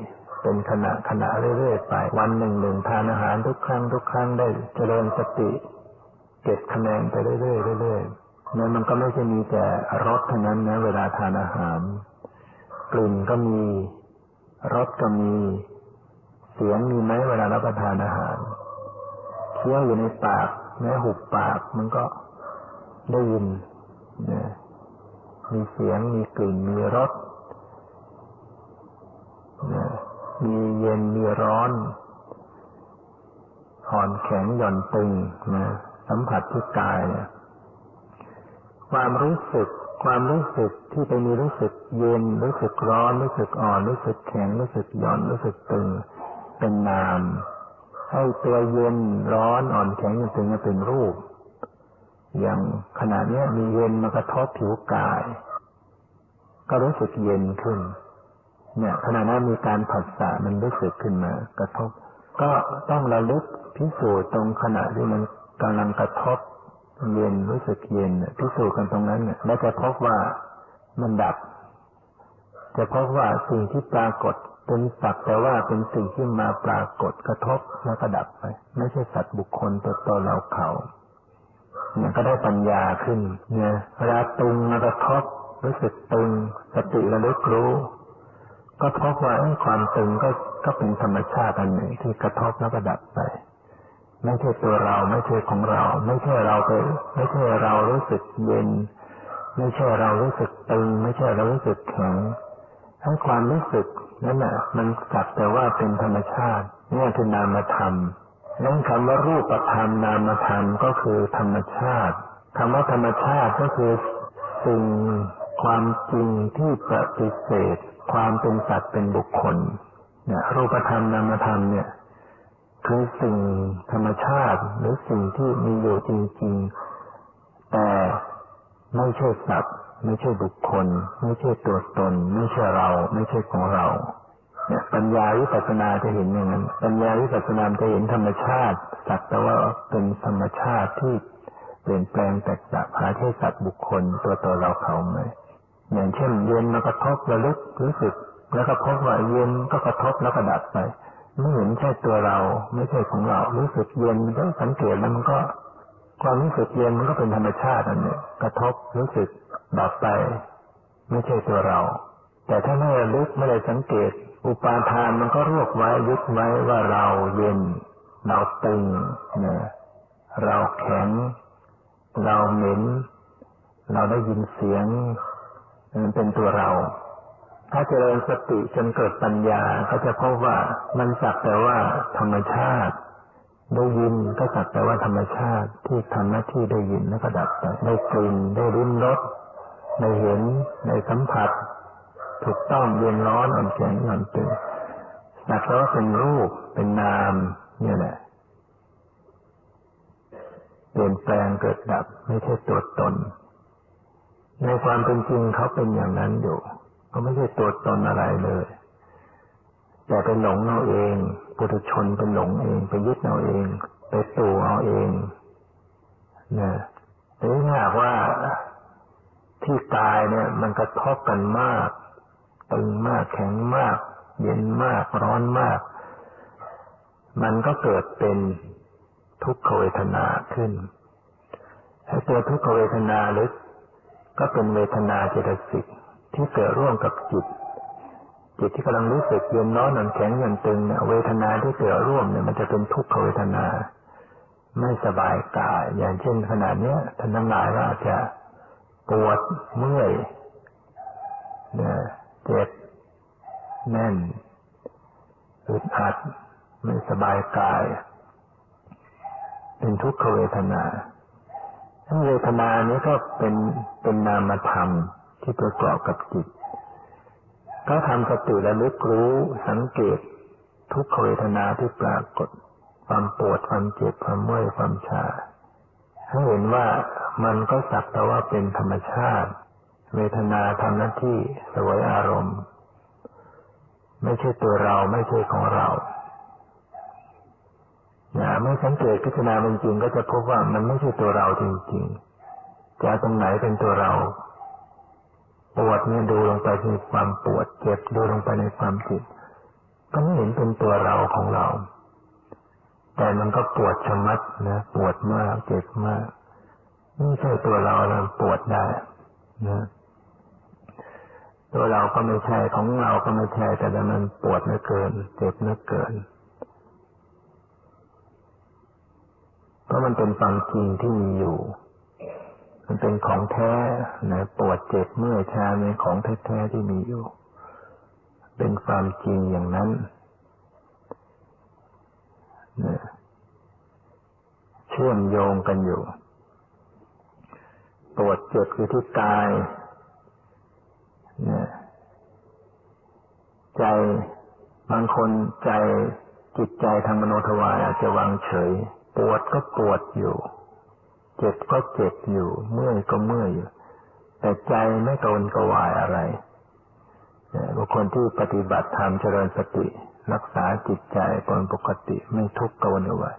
เป็นขณะขณะเรื่อยๆไป วันหนึ่งหนึ่งทานอาหารทุกครั้งทุกครั้งได้เจริญสติเก็บคะแนนไปเรื่อยๆเรื่อยๆนั่นมันก็ไม่ใช่มีแต่รสเท่านั้นนะเวลาทานอาหาร กลิ่นก็มีรสก็มี เสียงมีไหมเวลารับประทานอาหารเคี้ยวอยู่ในปากแม้หุบปากมันก็ได้ยินนะมีเสียงมีกลิ่นมีรสนะมีเย็นมีร้อนอ่อนแข็งหย่อนตึงนะสัมผัสที่กายนี่ยความรู้สึก ความรู้สึกที่ไปมีรู้สึกเย็นรู้สึกร้อนรู้สึกอ่อนรู้สึกแข็งรู้สึกหย่อนรู้สึกตึงเป็นนามให้ตัวเย็นร้อนอ่อนแข็งหย่อนตึงเป็นรูป อย่างขณะนี้มีเย็นมากระทบผิวกาย ก็รู้สึกเย็นขึ้น เนี่ยขณะนั้นมีการผัสสะมันรู้สึกขึ้นมา กระทบ ก็ต้องระลึกพิสูจน์ตรงขณะที่มันกำลังกระทบ เย็นรู้สึกเย็นพิสูจน์กันตรงนั้นเนี่ยแล้วจะพบว่ามันดับ จะพบว่าสิ่งที่ปรากฏเป็นสักแต่ว่าเป็นสิ่งที่มาปรากฏกระทบแล้วก็ดับไป ไม่ใช่สัตว์บุคคลตัวตนเราเขาเนี่ยก็ได้ปัญญาขึ้น เนี่ยเวลาตึงมากระทบรู้สึกตึงสติระลึกรู้ก็พบว่าความตึงก็ก็เป็นธรรมชาติอันหนึ่งที่กระทบแล้วก็ดับไป ไม่ใช่ตัวเรา ไม่ใช่ของเรา ไม่ใช่เราไป ไม่ใช่เรารู้สึกเย็น ไม่ใช่เรารู้สึกตึงไม่ใช่เรารู้สึกแข็งทั้งความรู้สึกนั่นแหละมันสักแต่ว่าเป็นธรรมชาตินี่คือนามธรรมนั่นคำว่ารูปธรรมนามธรรมก็คือธรรมชาติคำว่าธรรมชาติก็คือสิ่งความจริงที่ปฏิเสธ ความเป็นสัตว์เป็นบุคคลเนี่ยรูปธรรมนามธรรมเนี่ย คือสิ่งธรรมชาติหรือสิ่งที่มีอยู่จริงๆ แต่ไม่ใช่สัตว์ไม่ใช่บุคคล ไม่ใช่ตัวตน ไม่ใช่เรา ไม่ใช่ของเราเนี่ยปัญญาวิปัสสนาจะเห็นอย่างนั้น ปัญญาวิปัสสนาจะเห็นธรรมชาติสักแต่ว่าเป็นธรรมชาติที่เปลี่ยนแปลงแตกต่างหาใช่สัตว์บุคคลตัวตนเราเขาไหมอย่างเช่น เย็นมากระทบระลึกรู้สึก แล้วก็พบว่าเย็นก็กระทบแล้วก็ดับไป ไม่เห็นใช่ตัวเรา ไม่ใช่ของเรา รู้สึกเย็นได้สังเกตแล้วมันก็ความรู้สึกเย็นมันก็เป็นธรรมชาติอันนี้กระทบรู้สึกดับไป ไม่ใช่ตัวเรา แต่ถ้าไม่ระลึกไม่ได้สังเกต อุปาทานมันก็รวบไว้ยึดไว้ว่าเราเย็น เราตึงเนี่ยเราแข็ง เราเหม็น เราได้ยินเสียงมันเป็นตัวเรา ถ้าเจริญสติจนเกิดปัญญาก็จะพบว่ามันสักแต่ว่าธรรมชาติ ได้ยินก็สักแต่ว่าธรรมชาติที่ทำหน้าที่ได้ยินแล้วก็ดับไปได้กลิ่นได้ริมรสได้เห็นได้สัมผัส ถูกต้องเย็นร้อนอ่อนแข็งอ่อนตึงสักแต่ว่าเป็นรูปเป็นนาม เนี่ยแหละเปลี่ยนแปลงเกิดดับไม่ใช่ตัวตน ในความเป็นจริงเขาเป็นอย่างนั้นอยู่ ก็ไม่ใช่ตัวตนอะไรเลย แต่เป็นหลงเอาเองปุถุชนเป็นหลงเอง ไปยึดเอาเอง ไปตัวเอาเองนะแต่ถ้าหากว่าที่กายเนี่ย มันกระทบกันมากตึงมากแข็งมาก เย็นมากร้อนมาก มันก็เกิดเป็นทุกขเวทนาขึ้นไอ้ตัวทุกขเวทนาหรือก็เป็นเวทนาเจตสิก ที่เกิดร่วมกับจิต จิตที่กำลังรู้สึกเย็นร้อนหนันแข็งเย็นตึงเนี่ยเวทนาที่เกิดร่วมเนี่ยมันจะเป็นทุกขเวทนา ไม่สบายกายอย่างเช่นขนาดเนี้ยท่านทั้งหลายก็อาจจะปวดเมื่อยเนี่ยเจ็บแน่นอึดอัดไม่สบายกาย เป็นทุกขเวทนาทั้งเวทนานี้ก็เป็นเป็นนามธรรม ที่ประกอบกับจิตก็ทำสติระลึกรู้สังเกตทุกขเวทนาที่ปรากฏ ความปวดความเจ็บความเมื่อยความชาให้เห็นว่ามันก็สักแต่ว่าเป็นธรรมชาติ เวทนาทำหน้าที่สวยอารมณ์ ไม่ใช่ตัวเราไม่ใช่ของเราอย่าไม่สังเกตพิจารณาจริงก็จะพบว่ามันไม่ใช่ตัวเราจริงๆจะตรงไหนเป็นตัวเรา ปวดเนี่ยดูลงไปในความปวด เจ็บดูลงไปในความเจ็บก็ไม่เห็นเป็นตัวเราของเรา แต่มันก็ปวดชะมัดนะปวดมากเจ็บมากไม่ใช่ตัวเราเราปวดได้นะตัวเราก็ไม่ใช่ของเราก็ไม่ใช่แต่มันปวดเหลือเกิน เจ็บเหลือเกินเพราะมันเป็นความจริงที่มีอยู่ มันเป็นของแท้นะปวดเจ็บเมื่อยชาเป็นของแท้ๆที่มีอยู่ เป็นความจริงอย่างนั้นนะเชื่อมโยงกันอยู่ ปวดเจ็บคือที่กายนะใจบางคนใจจิตใจทางมโนทวารอาจจะวางเฉย ปวดก็ปวดอยู่ เจ็บก็เจ็บอยู่ เมื่อยก็เมื่อยอยู่ แต่ใจไม่โกนกวายอะไรบุคคลที่ปฏิบัติธรรมเจริญสติ รักษาจิตใจเป็นปกติไม่ทุกข์กวนเอาไว้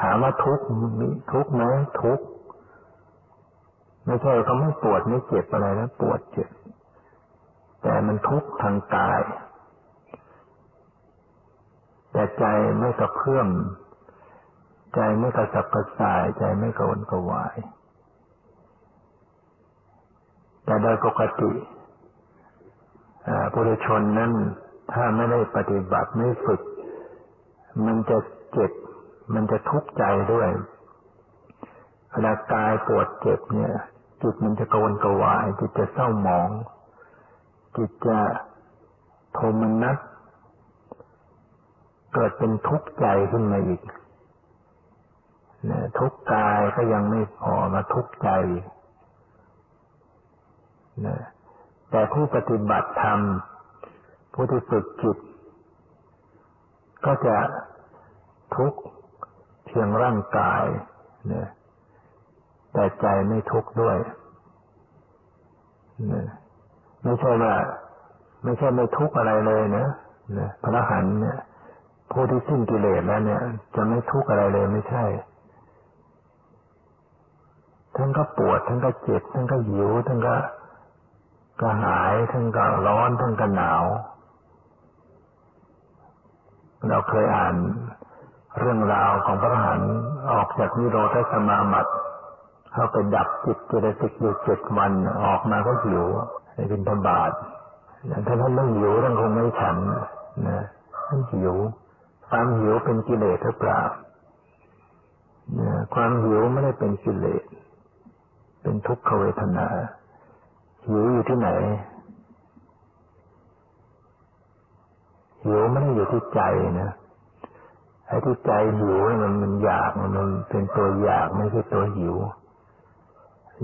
ถามว่าทุกข์มีทุกข์ไหมทุกข์ไม่ใช่เขาไม่ปวดไม่เจ็บอะไรนะปวดเจ็บ แต่มันทุกข์ทางกาย แต่ใจไม่กระเพื่อม ใจไม่กระสับกระส่าย ใจไม่กระวนกระวาย แต่โดยปกติปุถุชนนั้นถ้าไม่ได้ปฏิบัติไม่ฝึก มันจะเจ็บ มันจะทุกข์ใจด้วยเวลากายปวดเจ็บเนี่ย จิตมันจะกระวนกระวาย จิตจะเศร้าหมอง จิตจะโทมนัสเกิดเป็นทุกข์ใจขึ้นมาอีก ทุกกายก็ยังไม่พอมาทุกใจนะแต่ผู้ปฏิบัติธรรม ผู้ที่ฝึกจิต ก็จะทุกข์เพียงร่างกายนะแต่ใจไม่ทุกข์ด้วยนะไม่ใช่ว่าไม่ใช่ไม่ทุกข์อะไรเลยนะนะพระหันเนี่ยผู้ที่สิ้นกิเลสแล้วเนี่ย จะไม่ทุกข์อะไรเลยไม่ใช่ ทั้งก็ปวด ทั้งก็เจ็บ ทั้งก็หิว ทั้งก็กระหาย ทั้งก็ร้อน ทั้งก็หนาว เราเคยอ่านเรื่องราวของพระหันออกจากนิโรธสมาบัติเข้าไปดับจิตเจตสิกอยู่เจ็ดวันออกมาก็หิวในบินธบาตถ้าท่านไม่หิวท่านคงไม่ฉันนะท่านหิว ความหิวเป็นกิเลสหรือเปล่าความหิวไม่ได้เป็นกิเลส เป็นทุกขเวทนาหิวอยู่ที่ไหนหิวไม่ได้อยู่ที่ใจนะไอ้ที่ใจหิวมันมันอยากมันเป็นตัวอยากไม่ใช่ตัวหิว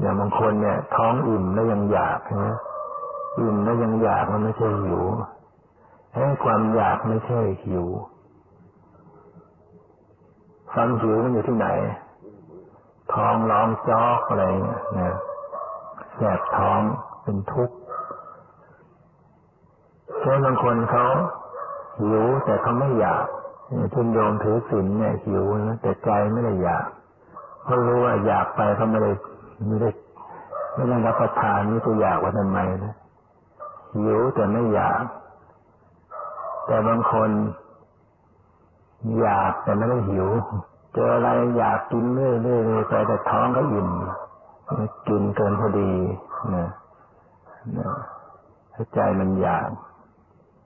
อย่างบางคนเนี่ย ท้องอิ่มแล้วยังอยากนะอิ่มแล้วยังอยากมันไม่ใช่หิวไอ้ความอยากไม่ใช่หิวความหิวมันอยู่ที่ไหน ท้องร้องจอกอะไรเงี้ยนะแสบท้องเป็นทุกข์เช่นบางคนเขาหิวแต่เขาไม่อยากเช่นโยมถือศีลเนี่ยหิวนะแต่ใจไม่ได้อยากเขารู้ว่าอยากไปเขาไม่ได้ไม่ได้ไม่ได้รับประทานนี่จะอยากว่าทำไมนะหิวแต่ไม่อยาก แต่บางคนอยากแต่ไม่ได้หิว เจออะไรอยากกินเรื่อยๆไปแต่ท้องก็อิ่มกินเกินพอดีนะนะใจมันอยาก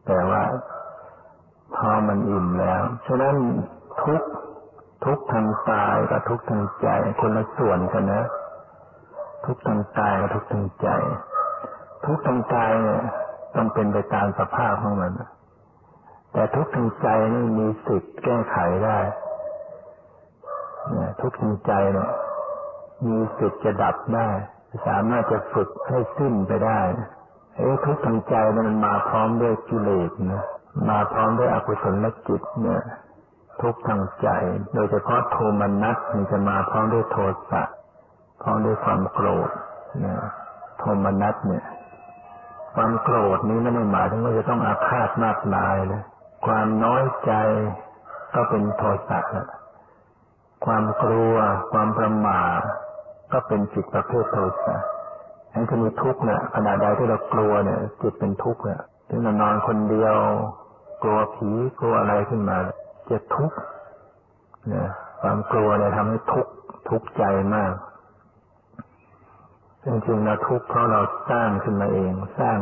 แต่ว่าท้องมันอิ่มแล้ว ฉะนั้นทุกทุกทางกายกับทุกทางใจคนละส่วนกันนะ ทุกทางกายกับทุกทางใจ ทุกทางกายเนี่ยต้องเป็นไปตามสภาพของมัน แต่ทุกทางใจนี่มีสิทธิ์แก้ไขได้ ทุกข์ทางใจเนี่ยมีสิทธิ์จะดับได้ สามารถจะฝึกให้สิ้นไปได้เอ้ทุกข์ทางใจมันมาพร้อมด้วยกิเลสนะมาพร้อมด้วยอกุศลจิตเนี่ย ทุกข์ทางใจ โดยเฉพาะโทมนัสมันจะมาพร้อมด้วยโทสะพร้อมด้วยความโกรธนะโทมนัสเนี่ย ความโกรธนี้ไม่ได้หมายถึงว่าจะต้องอาฆาตมากมายนะความน้อยใจก็เป็นโทสะนะ ความกลัว ความประมาทก็เป็นจิตประเภทโทสะให้จะมีทุกข์เนี่ยขณะใดที่เรากลัวเนี่ย จิตเป็นทุกข์เนี่ยถึงเรานอนคนเดียว กลัวผีกลัวอะไรขึ้นมาจะทุกข์เนี่ยความกลัวเนี่ยทำให้ทุกข์ทุกข์ใจมากจริงๆเราทุกข์เพราะเราสร้างขึ้นมาเอง สร้าง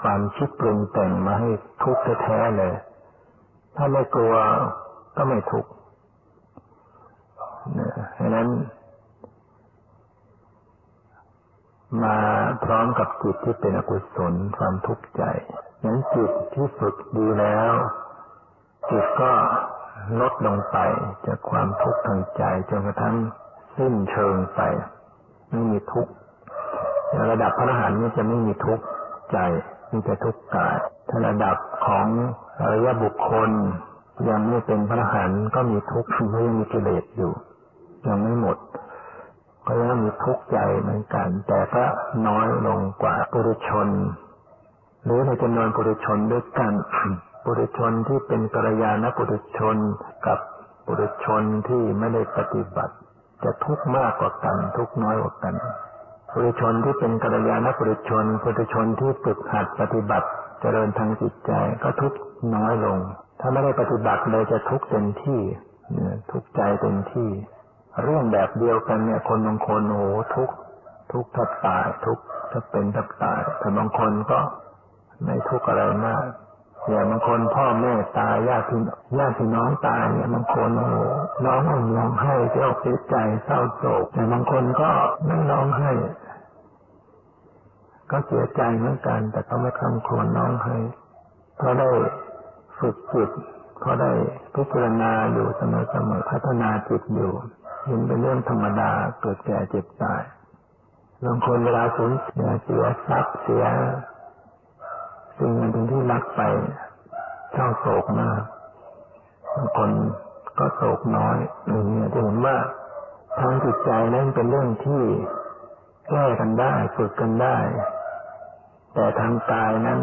ความคิดปรุงแต่งมาให้ทุกข์แท้ๆเลย ถ้าไม่กลัวก็ไม่ทุกข์ ดังนั้น มาพร้อมกับจิตที่เป็นอกุศลความทุกข์ใจนั้นจิตที่ฝึกดีแล้ว จิตก็ลดลงไปจากความทุกข์ทางใจจนกระทั่งสิ้นเชิงไป ไม่มีทุกข์ในระดับพระอรหันต์นี่จะไม่มีทุกข์ใจมีแต่ทุกข์กายถ้าระดับของอริยบุคคลยังไม่เป็นพระอรหันต์ก็มีทุกข์เพราะยังมีกิเลสอยู่ ยังไม่หมด ก็ยังมีทุกข์ใจเหมือนกัน แต่ก็น้อยลงกว่าปุถุชน หรือในจำนวนปุถุชนด้วยกันปุถุชนที่เป็นกัลยาณปุถุชนกับปุถุชนที่ไม่ได้ปฏิบัติ จะทุกข์มากกว่ากัน ทุกข์น้อยกว่ากันปุถุชนที่เป็นกัลยาณปุถุชนปุถุชนที่ฝึกหัดปฏิบัติเจริญทางจิตใจก็ทุกข์น้อยลง ถ้าไม่ได้ปฏิบัติเลยจะทุกข์เต็มที่ทุกข์ใจเต็มที่ เรื่องแบบเดียวกันเนี่ย คนบางคนโอ้ทุกทุกทับตายทุกถ้าเป็นทับตายแต่บางคนก็ไม่ทุกข์อะไรมากอย่างบางคนพ่อแม่ตายญาติพี่ญาติพี่น้องตายเนี่ยบางคนโอ้ร้องห่มร้องไห้เสียอกเสียใจเศร้าโศกแต่บางคนก็ไม่ร้องไห้ก็เสียใจเหมือนกัน แต่ก็ไม่คำควรร้องไห้เพราะได้ฝึกจิตเพราะได้พิจารณาอยู่เสมอๆพัฒนาจิตอยู่ เห็นเป็นเรื่องธรรมดาเกิดแก่เจ็บตายบางคนเวลาสูญเสียเสียทรัพย์เสียสิ่งมันเป็นที่รักไปเศร้าโศกมากบางคนก็โศกน้อยอย่างนี้จะเห็นว่าทางจิตใจนั้นเป็นเรื่องที่แก้กันได้ฝึกกันได้ แต่ทางกายนั้น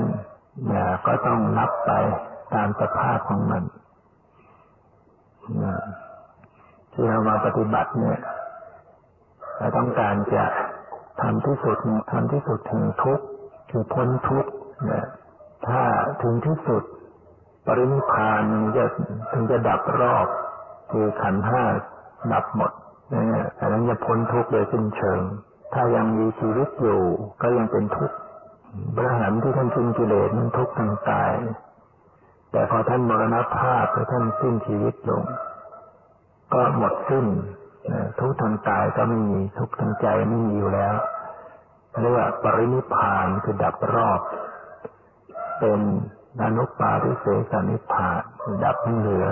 อย่าก็ต้องรับไปตามสภาพของมัน ที่เรามาปฏิบัติเนี่ยเราต้องการจะทำที่สุดทำที่สุดถึงทุกข์คือพ้นทุกข์เนี่ยถ้าถึงที่สุด ปรินิพานจะถึงจะดับรอบคือขันห้าดับหมดนี่แต่นั้นจะพ้นทุกข์โดยสิ้นเชิง ถ้ายังมีชีวิตอยู่ก็ยังเป็นทุกข์พระหันที่ท่านสิ้นกิเลสนั้นทุกข์ทางกาย แต่พอท่านมรณภาพหรือท่านสิ้นชีวิตลง ก็หมดสิ้นทุกข์ทางกายก็ไม่มีทุกข์ทางใจไม่มีอยู่แล้วเรียกว่าปรินิพานคือดับรอบ เป็นอนุปาทิเสสนิพานดับไม่เหลือ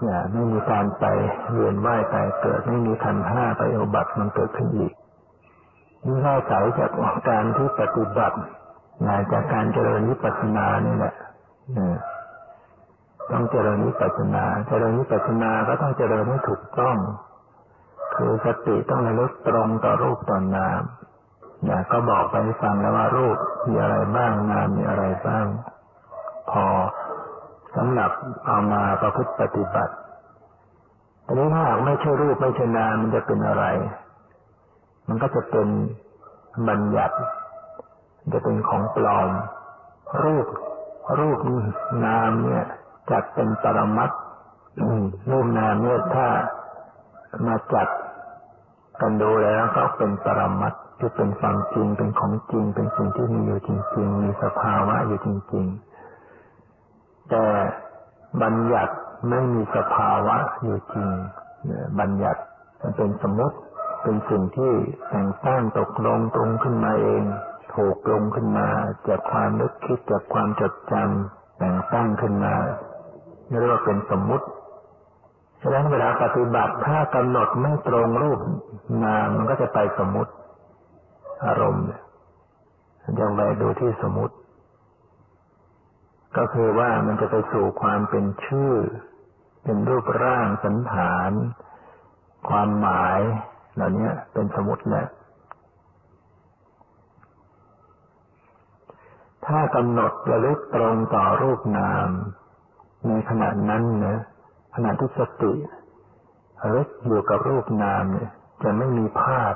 เนี่ยไม่มีการไปเวียนว่ายตายเกิดไม่มีขันห้าไปอุบัติมันเกิดขึ้นอีกนี่ข้าสายจากการที่ปฏิบัติงานจากการเจริญวิปัสสนานี่แหละ ต้องเจริญวิปัสสนา เจริญวิปัสสนาก็ต้องเจริญให้ถูกต้อง คือสติต้องระลึกตรงต่อรูปต่อนามเนี่ยก็บอกไปฟังแล้วว่ารูปมีอะไรบ้างนามมีอะไรบ้าง พอสำหรับเอามาประพฤติปฏิบัติอันนี้ถ้าหากไม่ใช่รูปไม่ใช่นามมันจะเป็นอะไร มันก็จะเป็นบัญญัติ จะเป็นของปลอม รูปรูปนามเนี่ย จัดเป็นปรมัตรูปนามเนี่ยถ้ามาจัดกันดูแล้วก็เป็นปรมัตที่เป็นความจริงเป็นของจริง เป็นสิ่งที่มีอยู่จริง ๆ มีสภาวะอยู่จริง ๆ แต่บัญญัติไม่มีสภาวะอยู่จริงบัญญัติมันเป็นสมมติเป็นสิ่งที่แต่งตั้งตกลงตรงขึ้นมาเอง ถูกลงขึ้นมาจากความนึกคิดจากความจดจำแต่งตั้งขึ้นมา เรียกว่าเป็นสมมุติฉะนั้นเวลาปฏิบัติถ้ากำหนดไม่ตรงรูปนามมันก็จะไปสมมติ อารมณ์เนี่ยยังไปดูที่สมมติ ก็คือว่ามันจะไปสู่ความเป็นชื่อ เป็นรูปร่างสันฐาน ความหมาย เหล่านี้เป็นสมมติแหละถ้ากำหนดระลึกตรงต่อรูปนาม ในขณะนั้นนะขณะที่สติระลึกอยู่กับรูปนามเนี่ยจะไม่มีภาพ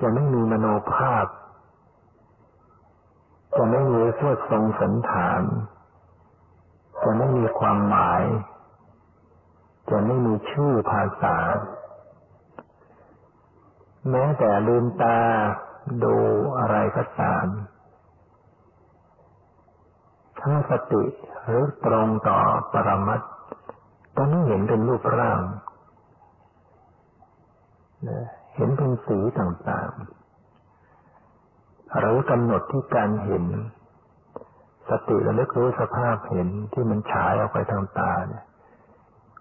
จะไม่มีมโนภาพ จะไม่มีเพื่อทรงสันฐาน จะไม่มีความหมาย จะไม่มีชื่อภาษา แม้แต่ลืมตาดูอะไรก็ตาม ถ้าสติหรือตรงต่อปรมัตต้องเห็นเป็นรูปร่างเห็นเป็นสีต่างๆหรือกำหนดที่การเห็น สติระลึกรู้สภาพเห็นที่มันฉายออกไปทางตาเนี่ย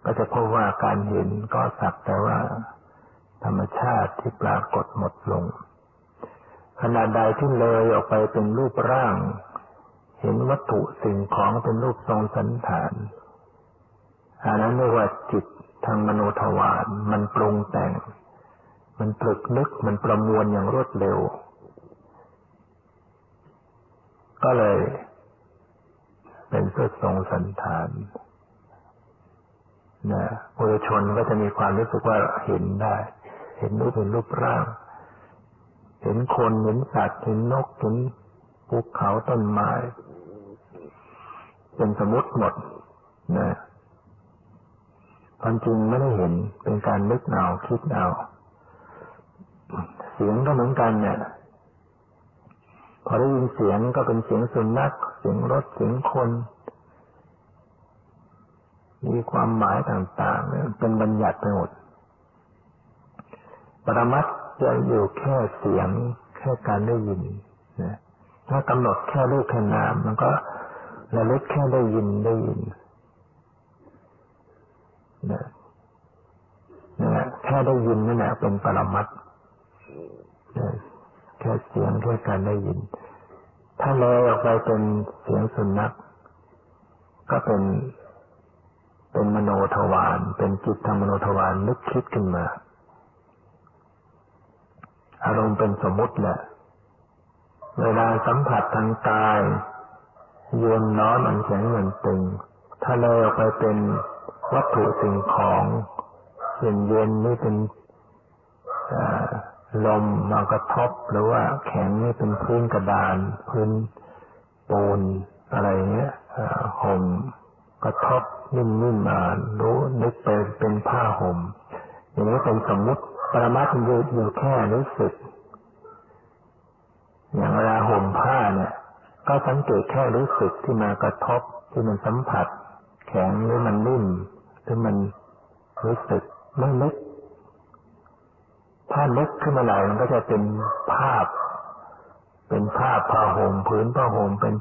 ก็จะพบว่าการเห็นก็สักแต่ว่า ธรรมชาติที่ปรากฏหมดลงขณะใดที่เลยออกไปเป็นรูปร่าง เห็นวัตถุสิ่งของเป็นรูปทรงสันฐานอันนั้นเรียกว่าจิตทางมโนทวารมันปรุงแต่ง มันตรึกนึกมันประมวลอย่างรวดเร็ว ก็เลย เป็นสุดทรงสันฐานนะปุถุชนก็จะมีความรู้สึกว่าเห็นได้ เห็นรูปเห็นรูปร่าง เห็นคนเห็นสัตว์เห็นนกเห็นภูเขาต้นไม้ เป็นสมมติหมดนะความจริงไม่ได้เห็นเป็นการนึกเอาคิดเอาเสียงก็เหมือนกันเนี่ยพอได้ยินเสียงก็เป็นเสียงสุนัขเสียงรถเสียงคน มีความหมายต่างๆเป็นบัญญัติไปหมดปรมัตจะอยู่แค่เสียงแค่การได้ยินนะถ้ากำหนดแค่รูปแค่นามมันก็ ระลึกแค่ได้ยินได้ยินนะนะแค่ได้ยินนั่นแหละเป็นปรมัตนะแค่เสียงแค่การได้ยิน ถ้าเลยออกไปเป็นเสียงสุนัขก็เป็นเป็นมโนทวารเป็นจิตทางมโนทวารนึกคิดขึ้นมา อารมณ์เป็นสมมุติแหละ เวลาสัมผัสทางกาย เย็นร้อนอันแข็งเหมือนตึงถ้าเลยออกไปเป็นวัตถุสิ่งของเย็นเย็นนี่เป็นลมมากระทบหรือว่าแข็งนี่เป็นพื้นกระดาน พื้นปูนอะไรเงี้ยห่มกระทบนิ่มๆมารู้นึกเป็นเป็นผ้าห่มอย่างนี้เป็นสมมุติปรมัตถ์อยู่อยู่แค่รู้สึก อย่างเวลาห่มผ้าเนี่ย ก็สังเกตแค่รู้สึกที่มากระทบที่มันสัมผัส แข็งหรือมันนิ่มหรือมันรู้สึกไม่ลึกถ้าลึกขึ้นมาหนมันก็จะเป็นภาพ เป็นภาพผ้าห่มพื้นผ้าห่มเป็น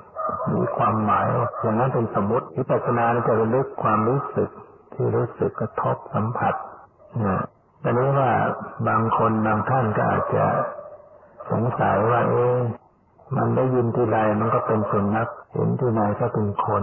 มีความหมายอย่างนั้นเป็นสมมติวิปัสสนาจะระลึกความรู้สึกที่รู้สึกกระทบสัมผัสเนี่ยแต่นี้ว่าบางคนบางท่านก็อาจจะสงสัยว่าเอ๊ะ มันได้ยินทีไรมันก็เป็นสุนัขเห็นทีไรก็เป็นคน